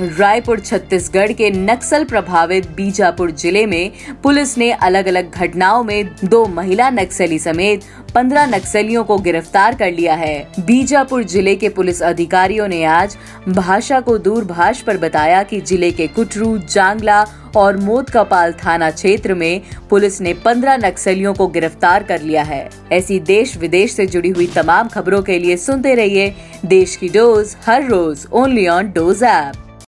रायपुर, छत्तीसगढ़ के नक्सल प्रभावित बीजापुर ज़िले में पुलिस ने अलग अलग घटनाओं में दो महिला नक्सली समेत पंद्रह नक्सलियों को गिरफ़्तार कर लिया है। बीजापुर ज़िले के पुलिस अधिकारियों ने आज भाषा को दूरभाष पर बताया कि ज़िले के कुटरू, जांगला और मोदकापाल थाना क्षेत्र में पुलिस ने पंद्रह नक्सलियों को गिरफ़्तार कर लिया है। ऐसी देश विदेश से जुड़ी हुई तमाम खबरों के लिए सुनते रहिए देश की डोज, हर रोज ओनली ऑन डोज ऐप।